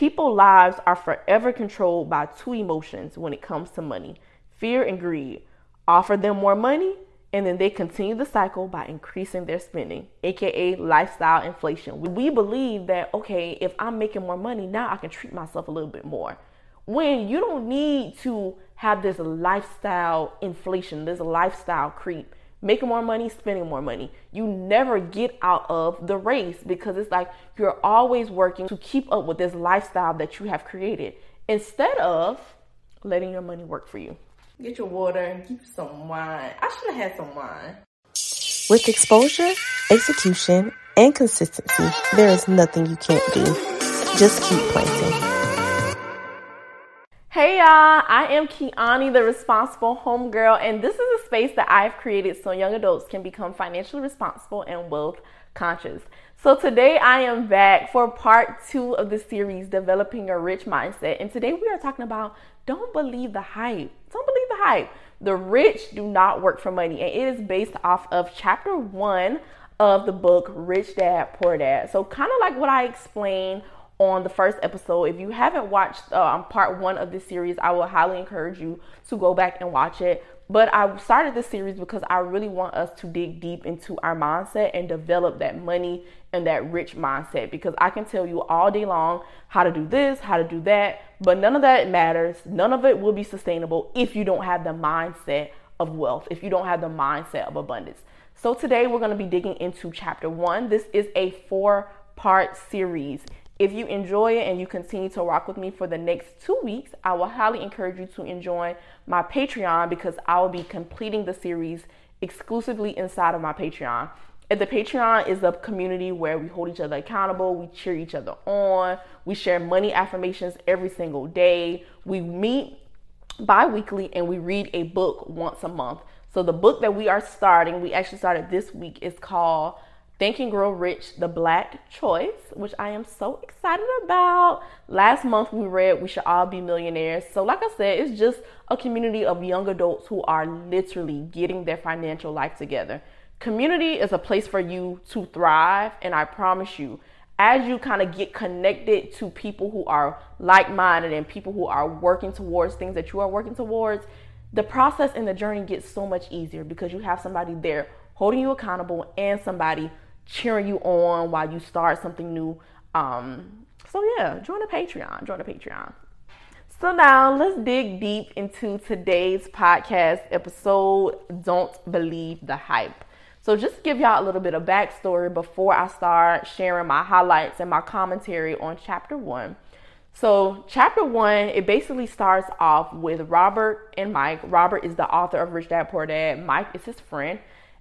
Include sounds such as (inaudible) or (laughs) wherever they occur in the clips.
People's lives are forever controlled by two emotions when it comes to money fear and greed. Offer them more money, and then they continue the cycle by increasing their spending, aka lifestyle inflation. We believe that, okay, if I'm making more money, now I can treat myself a little bit more. When you don't need to have this lifestyle inflation, this lifestyle creep, making more money, spending more money. You never get out of the race because it's like you're always working to keep up with this lifestyle that you have created instead of letting your money work for you. Get your water and keep some wine. I should have had some wine. With exposure, execution, and consistency, there is nothing you can't do. Just keep planting. Hey y'all, I am Kionnie, the responsible homegirl, and this is a space that I've created so young adults can become financially responsible and wealth conscious. So today I am back for part two of the series, Developing a Rich Mindset. And today we are talking about don't believe the hype. Don't believe the hype. The rich do not work for money. And it is based off of chapter one of the book Rich Dad, Poor Dad. So, kind of like what I explained on the first episode. If you haven't watched um, part one of this series, I will highly encourage you to go back and watch it. But I started this series because I really want us to dig deep into our mindset and develop that money and that rich mindset. Because I can tell you all day long how to do this, how to do that, but none of that matters. None of it will be sustainable if you don't have the mindset of wealth, if you don't have the mindset of abundance. So today we're going to be digging into chapter one. This is a four part series. If you enjoy it and you continue to rock with me for the next two weeks, I will highly encourage you to enjoy my Patreon because I will be completing the series exclusively inside of my Patreon. And the Patreon is a community where we hold each other accountable, we cheer each other on, we share money affirmations every single day, we meet bi weekly, and we read a book once a month. So, the book that we are starting, we actually started this week, is called Think and Grow Rich, The Black Choice, which I am so excited about. Last month we read We Should All Be Millionaires. So, like I said, it's just a community of young adults who are literally getting their financial life together. Community is a place for you to thrive, and I promise you, as you kind of get connected to people who are like minded and people who are working towards things that you are working towards, the process and the journey gets so much easier because you have somebody there holding you accountable and somebody cheering you on while you start something new. Um, so yeah, join the Patreon. Join the Patreon. So now let's dig deep into today's podcast episode. Don't believe the hype. So just give y'all a little bit of backstory before I start sharing my highlights and my commentary on chapter one. So chapter one, it basically starts off with Robert and Mike. Robert is the author of Rich Dad Poor Dad. Mike is his friend.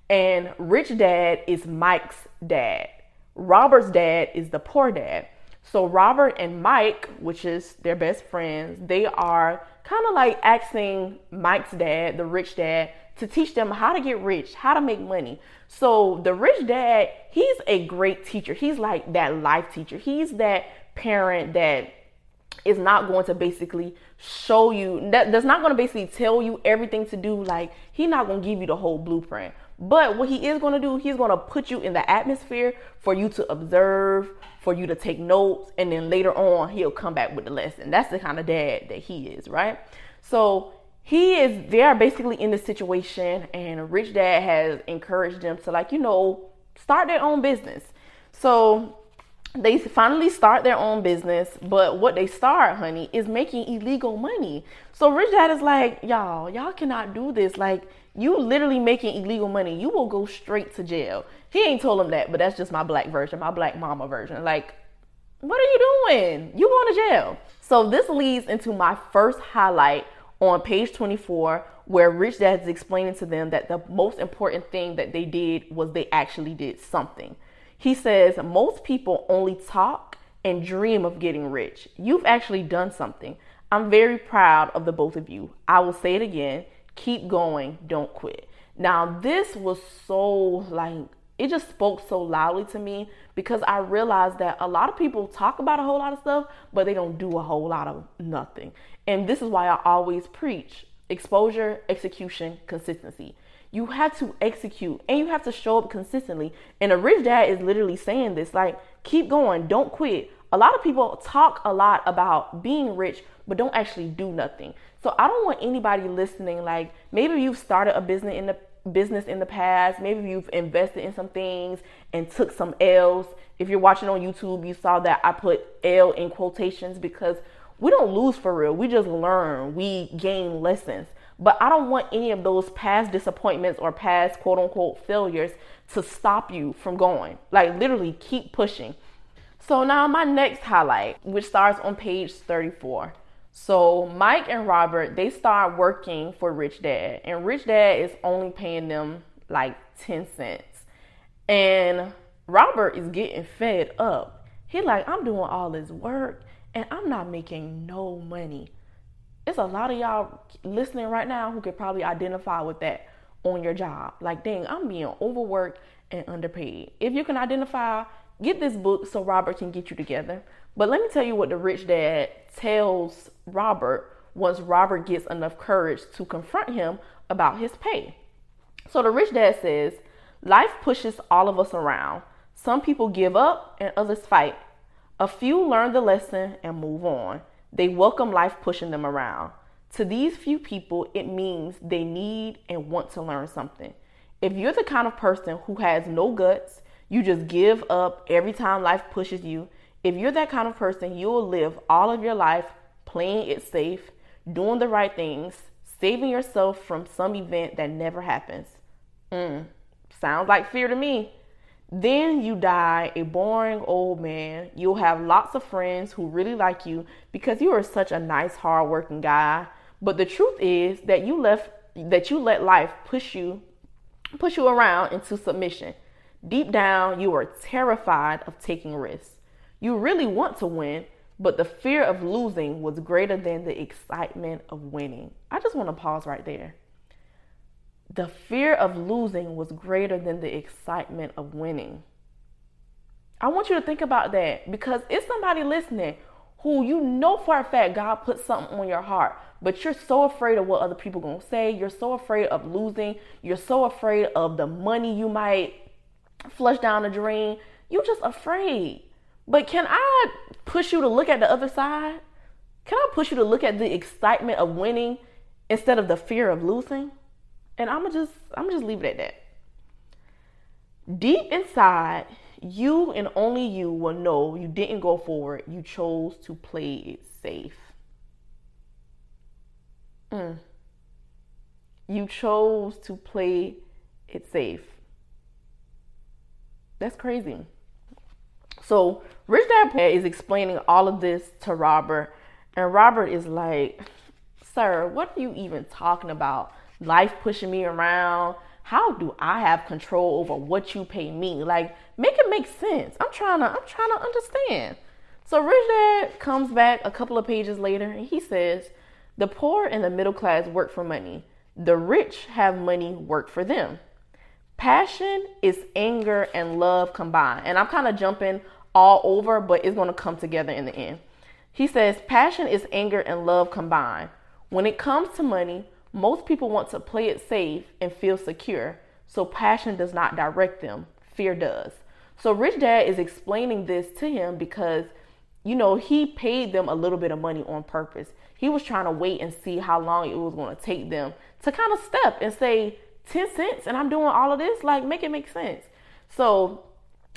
And Rich Dad is Mike's dad. Robert's dad is the poor dad. So Robert and Mike, which is their best friends, they are kind of like asking Mike's dad, the rich dad, to teach them how to get rich, how to make money. So the rich dad, he's a great teacher. He's like that life teacher. He's that parent that is not going to basically show you that that's not going to basically tell you everything to do like he's not going to give you the whole blueprint but what he is going to do, he's going to put you in the atmosphere for you to observe, for you to take notes, and then later on, he'll come back with the lesson. That's the kind of dad that he is, right? So he is, they are basically in the situation, and Rich Dad has encouraged them to, like, you know, start their own business. So they finally start their own business, but what they start, honey, is making illegal money. So Rich Dad is like, y'all, y'all cannot do this. Like, you literally making illegal money. You will go straight to jail. He ain't told him that, but that's just my black version, my black mama version. Like, what are you doing? You going to jail. So this leads into my first highlight on page 24 where Rich Dad is explaining to them that the most important thing that they did was they actually did something. He says, Most people only talk and dream of getting rich. You've actually done something. I'm very proud of the both of you. I will say it again keep going, don't quit. Now, this was so like, it just spoke so loudly to me because I realized that a lot of people talk about a whole lot of stuff, but they don't do a whole lot of nothing. And this is why I always preach exposure, execution, consistency. You have to execute and you have to show up consistently. And a rich dad is literally saying this like, keep going, don't quit. a lot of people talk a lot about being rich, but don't actually do nothing. So I don't want anybody listening like maybe you've started a business in the business in the past, maybe you've invested in some things and took some L's. If you're watching on YouTube, you saw that I put L in quotations because we don't lose for real. We just learn. We gain lessons. But I don't want any of those past disappointments or past quote unquote failures to stop you from going. Like literally keep pushing. So now my next highlight, which starts on page 34. So Mike and Robert, they start working for Rich Dad, and Rich Dad is only paying them like 10 cents. And Robert is getting fed up. He like, I'm doing all this work and I'm not making no money. It's a lot of y'all listening right now who could probably identify with that on your job. Like, dang, I'm being overworked and underpaid. If you can identify, get this book so Robert can get you together. But let me tell you what the rich dad tells Robert once Robert gets enough courage to confront him about his pay. So the rich dad says, Life pushes all of us around. Some people give up and others fight. A few learn the lesson and move on. They welcome life pushing them around. To these few people, it means they need and want to learn something. If you're the kind of person who has no guts, you just give up every time life pushes you. If you're that kind of person, you'll live all of your life playing it safe, doing the right things, saving yourself from some event that never happens. Mm, sounds like fear to me. Then you die a boring old man. You'll have lots of friends who really like you because you are such a nice, hardworking guy. But the truth is that you left that you let life push you push you around into submission. Deep down, you are terrified of taking risks. You really want to win, but the fear of losing was greater than the excitement of winning. I just want to pause right there. The fear of losing was greater than the excitement of winning. I want you to think about that because it's somebody listening who you know for a fact God put something on your heart, but you're so afraid of what other people going to say. You're so afraid of losing. You're so afraid of the money you might flush down the drain. You're just afraid. But can I push you to look at the other side? Can I push you to look at the excitement of winning instead of the fear of losing? And I'm just I'm just leave it at that. Deep inside, you and only you will know you didn't go forward. You chose to play it safe. Mm. You chose to play it safe. That's crazy. So Rich Dad Pat is explaining all of this to Robert, and Robert is like, Sir, what are you even talking about? Life pushing me around. How do I have control over what you pay me? Like, make it make sense. I'm trying to, I'm trying to understand. So Rich Dad comes back a couple of pages later and he says, The poor and the middle class work for money. The rich have money work for them. Passion is anger and love combined. And I'm kind of jumping all over, but it's going to come together in the end. He says, Passion is anger and love combined. When it comes to money, most people want to play it safe and feel secure, so passion does not direct them, fear does. So Rich Dad is explaining this to him because, you know, he paid them a little bit of money on purpose. He was trying to wait and see how long it was going to take them to kind of step and say, 10 cents and I'm doing all of this, like make it make sense. So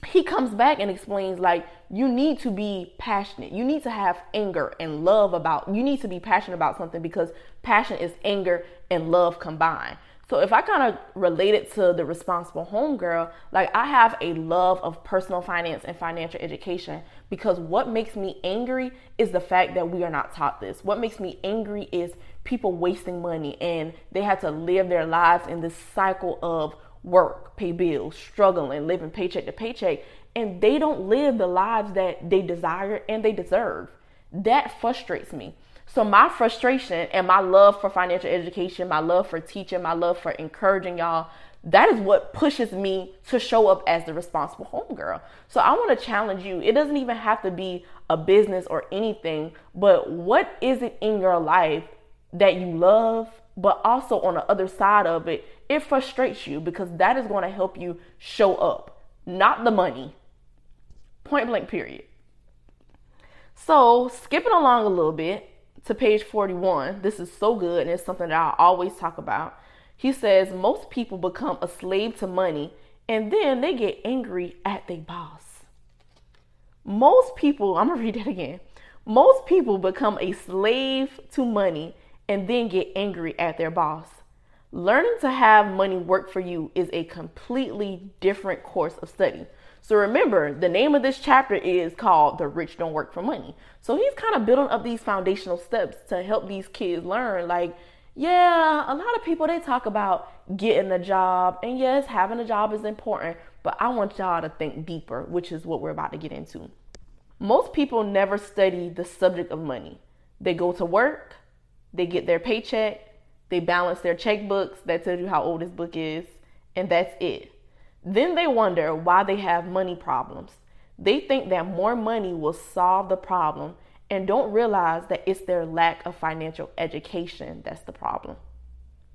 he comes back and explains like you need to be passionate you need to have anger and love about you need to be passionate about something because passion is anger and love combined so if i kind of relate it to the responsible homegirl, like i have a love of personal finance and financial education because what makes me angry is the fact that we are not taught this what makes me angry is people wasting money and they have to live their lives in this cycle of work, pay bills, struggling, living paycheck to paycheck, and they don't live the lives that they desire and they deserve. That frustrates me. So, my frustration and my love for financial education, my love for teaching, my love for encouraging y'all, that is what pushes me to show up as the responsible homegirl. So, I want to challenge you. It doesn't even have to be a business or anything, but what is it in your life that you love, but also on the other side of it, it frustrates you because that is going to help you show up, not the money. Point blank, period. So, skipping along a little bit to page 41, this is so good and it's something that I always talk about. He says, Most people become a slave to money and then they get angry at their boss. Most people, (laughs) I'm gonna read that again. Most people become a slave to money and then get angry at their boss. Learning to have money work for you is a completely different course of study. So remember, the name of this chapter is called The Rich Don't Work for Money. So he's kind of building up these foundational steps to help these kids learn like, yeah, a lot of people they talk about getting a job, and yes, having a job is important, but I want y'all to think deeper, which is what we're about to get into. Most people never study the subject of money. They go to work, they get their paycheck, they balance their checkbooks, that tells you how old this book is, and that's it. Then they wonder why they have money problems. They think that more money will solve the problem and don't realize that it's their lack of financial education that's the problem.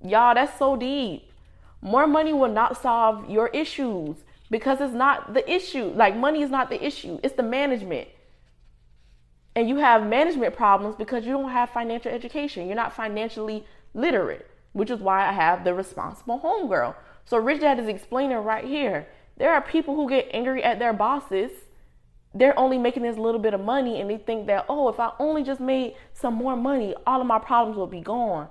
Y'all, that's so deep. More money will not solve your issues because it's not the issue. Like, money is not the issue, it's the management. And you have management problems because you don't have financial education. You're not financially literate, which is why I have the responsible homegirl. So Rich Dad is explaining right here. There are people who get angry at their bosses. They're only making this little bit of money and they think that, oh, if I only just made some more money, all of my problems will be gone.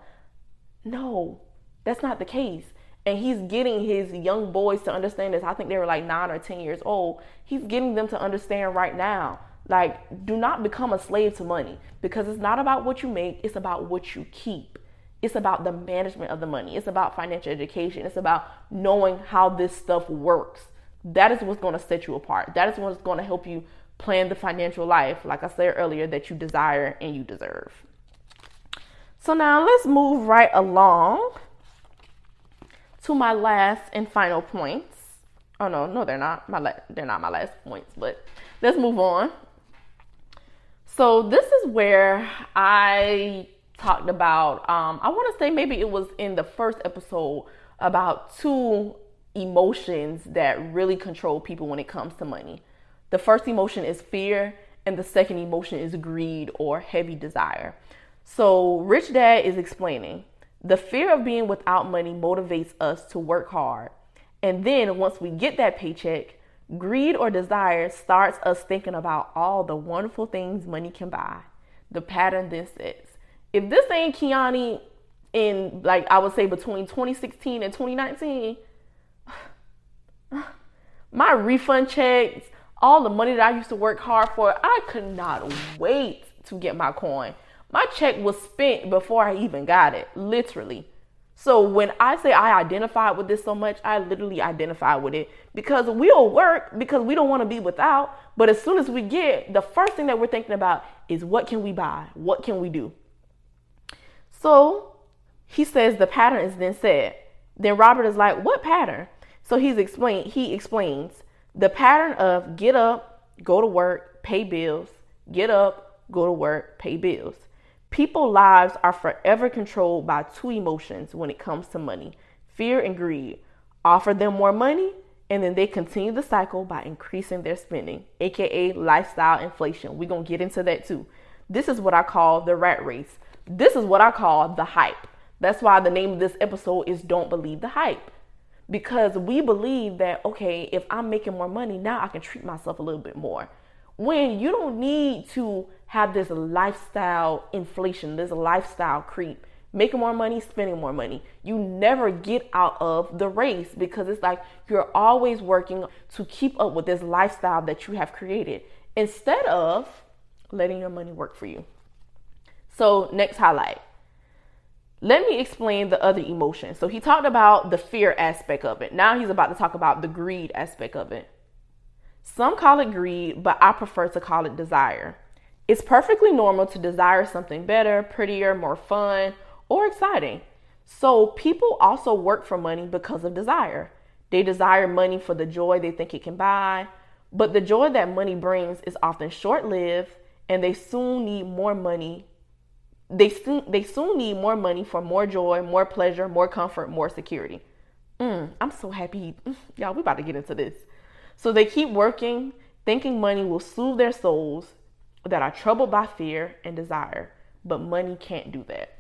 No, that's not the case. And he's getting his young boys to understand this. I think they were like nine or 10 years old. He's getting them to understand right now. Like, do not become a slave to money because it's not about what you make, it's about what you keep. It's about the management of the money. It's about financial education. It's about knowing how this stuff works. That is what's going to set you apart. That is what's going to help you plan the financial life, like I said earlier, that you desire and you deserve. So now let's move right along to my last and final points. Oh no, no, they're not my la- they're not my last points, but let's move on. So this is where I talked about, um, I want to say maybe it was in the first episode about two emotions that really control people when it comes to money. The first emotion is fear, and the second emotion is greed or heavy desire. So, Rich Dad is explaining the fear of being without money motivates us to work hard. And then, once we get that paycheck, greed or desire starts us thinking about all the wonderful things money can buy. The pattern then sets if this ain't Kionnie in like I would say between 2016 and 2019, (sighs) my refund checks, all the money that I used to work hard for, I could not wait to get my coin. My check was spent before I even got it, literally. So when I say I identified with this so much, I literally identify with it because we'll work because we don't want to be without. But as soon as we get, the first thing that we're thinking about is what can we buy? What can we do? So he says the pattern is then said. Then Robert is like, what pattern? So he's explain he explains the pattern of get up, go to work, pay bills, get up, go to work, pay bills. People's lives are forever controlled by two emotions when it comes to money fear and greed. Offer them more money, and then they continue the cycle by increasing their spending, aka lifestyle inflation. We're gonna get into that too. This is what I call the rat race. This is what I call the hype. That's why the name of this episode is Don't Believe the Hype. Because we believe that, okay, if I'm making more money, now I can treat myself a little bit more. When you don't need to have this lifestyle inflation, this lifestyle creep, making more money, spending more money. You never get out of the race because it's like you're always working to keep up with this lifestyle that you have created instead of letting your money work for you. So, next highlight. Let me explain the other emotion. So, he talked about the fear aspect of it. Now, he's about to talk about the greed aspect of it. Some call it greed, but I prefer to call it desire. It's perfectly normal to desire something better, prettier, more fun, or exciting. So, people also work for money because of desire. They desire money for the joy they think it can buy, but the joy that money brings is often short lived, and they soon need more money they soon they soon need more money for more joy, more pleasure, more comfort, more security. Mm, I'm so happy, mm, y'all. We about to get into this. So they keep working, thinking money will soothe their souls. that are troubled by fear and desire, but money can't do that.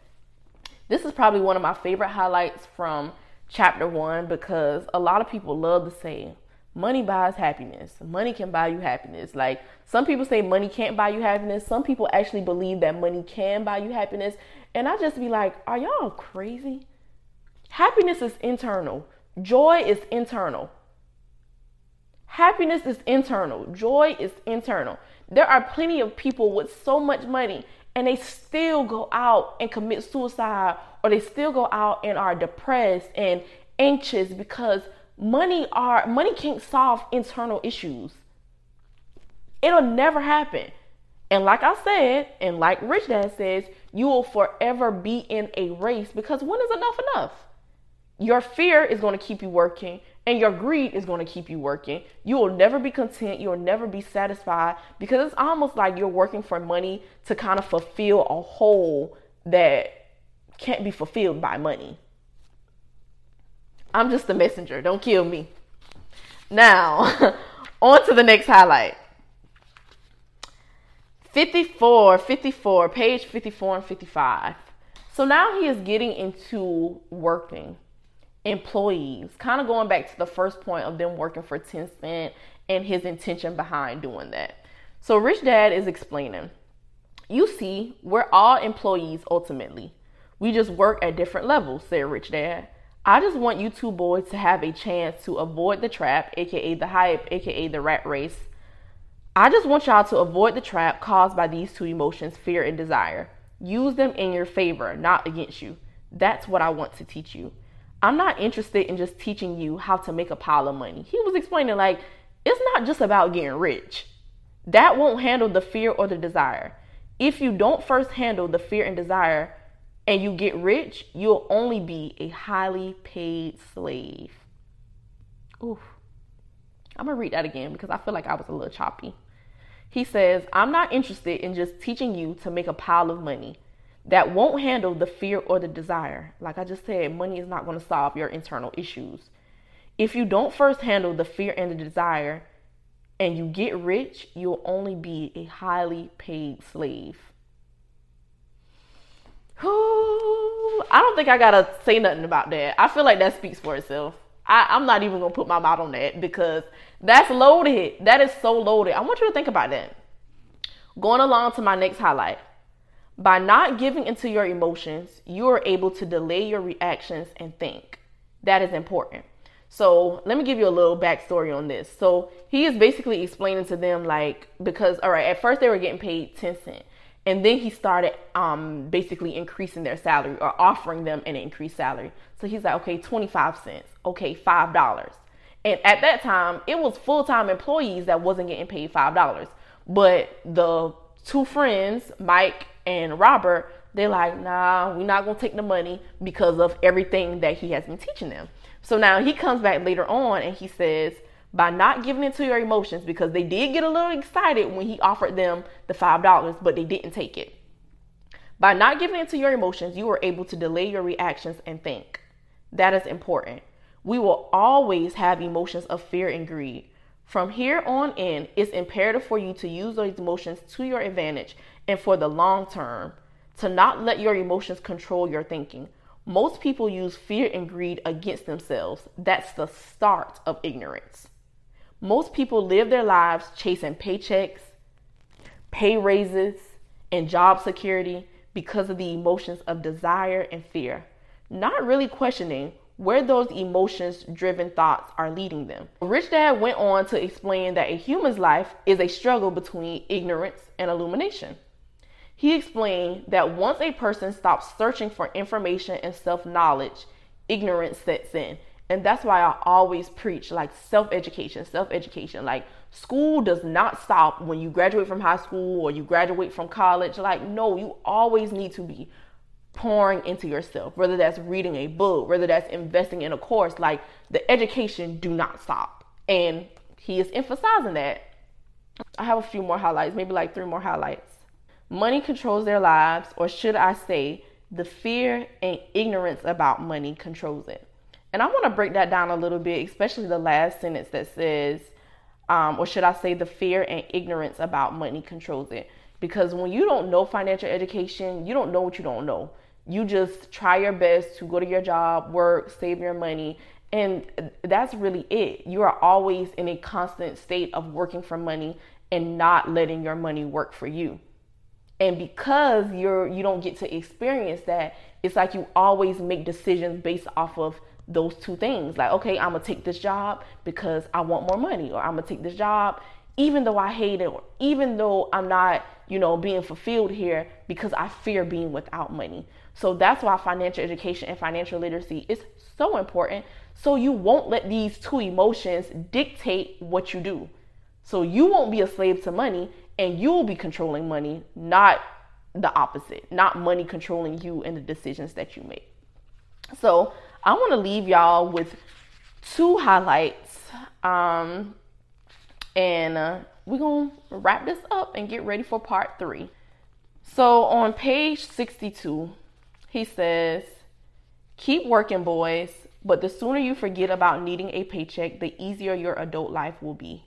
This is probably one of my favorite highlights from chapter one because a lot of people love to say, money buys happiness. Money can buy you happiness. Like some people say money can't buy you happiness. Some people actually believe that money can buy you happiness. And I just be like, are y'all crazy? Happiness is internal. Joy is internal. Happiness is internal. Joy is internal. There are plenty of people with so much money and they still go out and commit suicide or they still go out and are depressed and anxious because money are money can't solve internal issues. It'll never happen. And like I said, and like Rich Dad says, you will forever be in a race because when is enough enough? Your fear is going to keep you working and your greed is going to keep you working. You will never be content. You'll never be satisfied because it's almost like you're working for money to kind of fulfill a hole that can't be fulfilled by money. I'm just a messenger. Don't kill me. Now, (laughs) on to the next highlight. 54, 54, page 54 and 55. So now he is getting into working employees, kind of going back to the first point of them working for ten cents and his intention behind doing that. So Rich Dad is explaining, you see, we're all employees ultimately. We just work at different levels, said Rich Dad. I just want you two boys to have a chance to avoid the trap, aka the hype, aka the rat race. I just want y'all to avoid the trap caused by these two emotions, fear and desire. Use them in your favor, not against you. That's what I want to teach you. I'm not interested in just teaching you how to make a pile of money. He was explaining, like, it's not just about getting rich. That won't handle the fear or the desire. If you don't first handle the fear and desire and you get rich, you'll only be a highly paid slave. Oof. I'm going to read that again because I feel like I was a little choppy. He says, I'm not interested in just teaching you to make a pile of money that won't handle the fear or the desire. Like I just said, money is not going to solve your internal issues. If you don't first handle the fear and the desire and you get rich, you'll only be a highly paid slave. I think I gotta say nothing about that. I feel like that speaks for itself. I, I'm not even gonna put my mouth on that because that's loaded. That is so loaded. I want you to think about that. Going along to my next highlight. By not giving into your emotions, you are able to delay your reactions and think. That is important. So let me give you a little backstory on this. So he is basically explaining to them like because all right, at first they were getting paid 10 cent. And then he started um, basically increasing their salary or offering them an increased salary. So he's like, okay, 25 cents, okay, $5. And at that time, it was full time employees that wasn't getting paid $5. But the two friends, Mike and Robert, they're like, nah, we're not gonna take the money because of everything that he has been teaching them. So now he comes back later on and he says, by not giving into your emotions, because they did get a little excited when he offered them the five dollars, but they didn't take it. By not giving into your emotions, you are able to delay your reactions and think. That is important. We will always have emotions of fear and greed. From here on in, it's imperative for you to use those emotions to your advantage and for the long term, to not let your emotions control your thinking. Most people use fear and greed against themselves. That's the start of ignorance. Most people live their lives chasing paychecks, pay raises, and job security because of the emotions of desire and fear, not really questioning where those emotions driven thoughts are leading them. Rich Dad went on to explain that a human's life is a struggle between ignorance and illumination. He explained that once a person stops searching for information and self knowledge, ignorance sets in. And that's why I always preach like self education, self education. Like, school does not stop when you graduate from high school or you graduate from college. Like, no, you always need to be pouring into yourself, whether that's reading a book, whether that's investing in a course, like the education do not stop. And he is emphasizing that. I have a few more highlights, maybe like three more highlights. Money controls their lives, or should I say, the fear and ignorance about money controls it. And I want to break that down a little bit, especially the last sentence that says, um, or should I say, the fear and ignorance about money controls it. Because when you don't know financial education, you don't know what you don't know. You just try your best to go to your job, work, save your money, and that's really it. You are always in a constant state of working for money and not letting your money work for you. And because you're you don't get to experience that, it's like you always make decisions based off of those two things. Like, okay, I'm gonna take this job because I want more money, or I'm gonna take this job even though I hate it, or even though I'm not, you know, being fulfilled here because I fear being without money. So that's why financial education and financial literacy is so important. So you won't let these two emotions dictate what you do. So you won't be a slave to money and you'll be controlling money, not the opposite, not money controlling you and the decisions that you make. So I want to leave y'all with two highlights. Um, and uh, we're going to wrap this up and get ready for part three. So on page 62, he says, Keep working, boys, but the sooner you forget about needing a paycheck, the easier your adult life will be.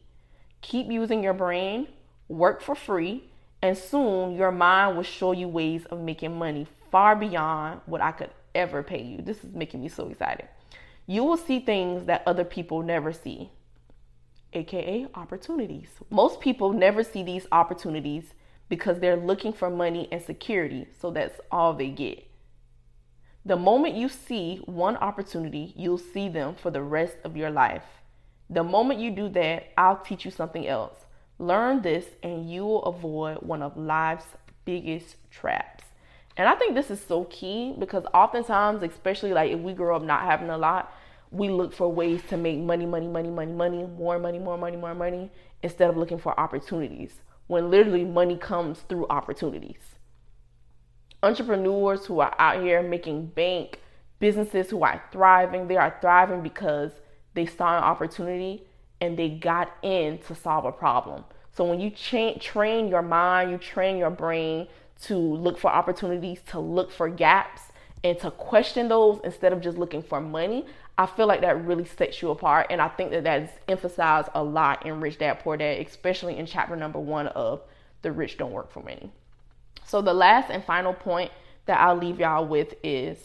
Keep using your brain, work for free, and soon your mind will show you ways of making money far beyond what I could ever pay you. This is making me so excited. You will see things that other people never see, aka opportunities. Most people never see these opportunities because they're looking for money and security, so that's all they get. The moment you see one opportunity, you'll see them for the rest of your life. The moment you do that, I'll teach you something else. Learn this and you will avoid one of life's biggest traps. And I think this is so key because oftentimes, especially like if we grow up not having a lot, we look for ways to make money, money, money, money, money, more money, more money, more money, instead of looking for opportunities. When literally money comes through opportunities. Entrepreneurs who are out here making bank, businesses who are thriving, they are thriving because they saw an opportunity and they got in to solve a problem. So when you cha- train your mind, you train your brain to look for opportunities, to look for gaps, and to question those instead of just looking for money, I feel like that really sets you apart. And I think that that is emphasized a lot in Rich Dad Poor Dad, especially in chapter number one of The Rich Don't Work for Money. So the last and final point that I'll leave y'all with is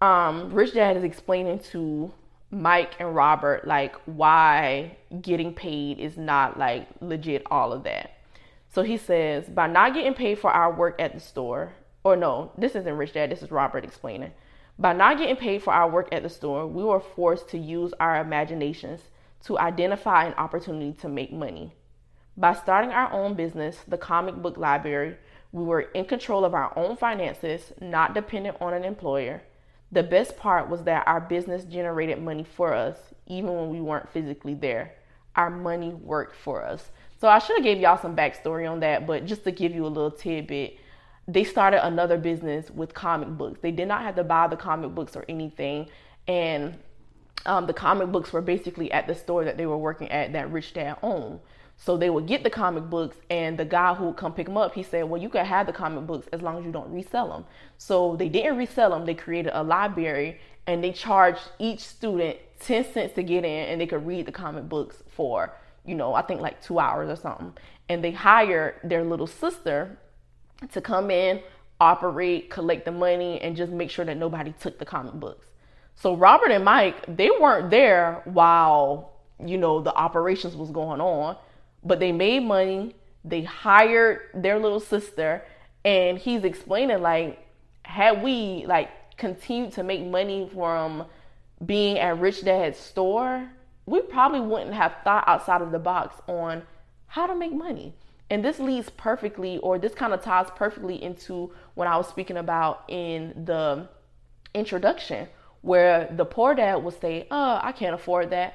um, Rich Dad is explaining to Mike and Robert like why getting paid is not like legit all of that. So he says, by not getting paid for our work at the store, or no, this isn't Rich Dad, this is Robert explaining. By not getting paid for our work at the store, we were forced to use our imaginations to identify an opportunity to make money. By starting our own business, the comic book library, we were in control of our own finances, not dependent on an employer. The best part was that our business generated money for us, even when we weren't physically there. Our money worked for us. So I should have gave y'all some backstory on that, but just to give you a little tidbit, they started another business with comic books. They did not have to buy the comic books or anything, and um, the comic books were basically at the store that they were working at that Rich Dad owned. So they would get the comic books, and the guy who would come pick them up, he said, "Well, you can have the comic books as long as you don't resell them." So they didn't resell them. They created a library, and they charged each student ten cents to get in, and they could read the comic books for, you know, I think like two hours or something. And they hired their little sister to come in, operate, collect the money, and just make sure that nobody took the comic books. So Robert and Mike, they weren't there while you know the operations was going on but they made money. They hired their little sister, and he's explaining like, had we like continued to make money from being at Rich Dad's store, we probably wouldn't have thought outside of the box on how to make money. And this leads perfectly, or this kind of ties perfectly into what I was speaking about in the introduction, where the poor dad would say, Oh, I can't afford that.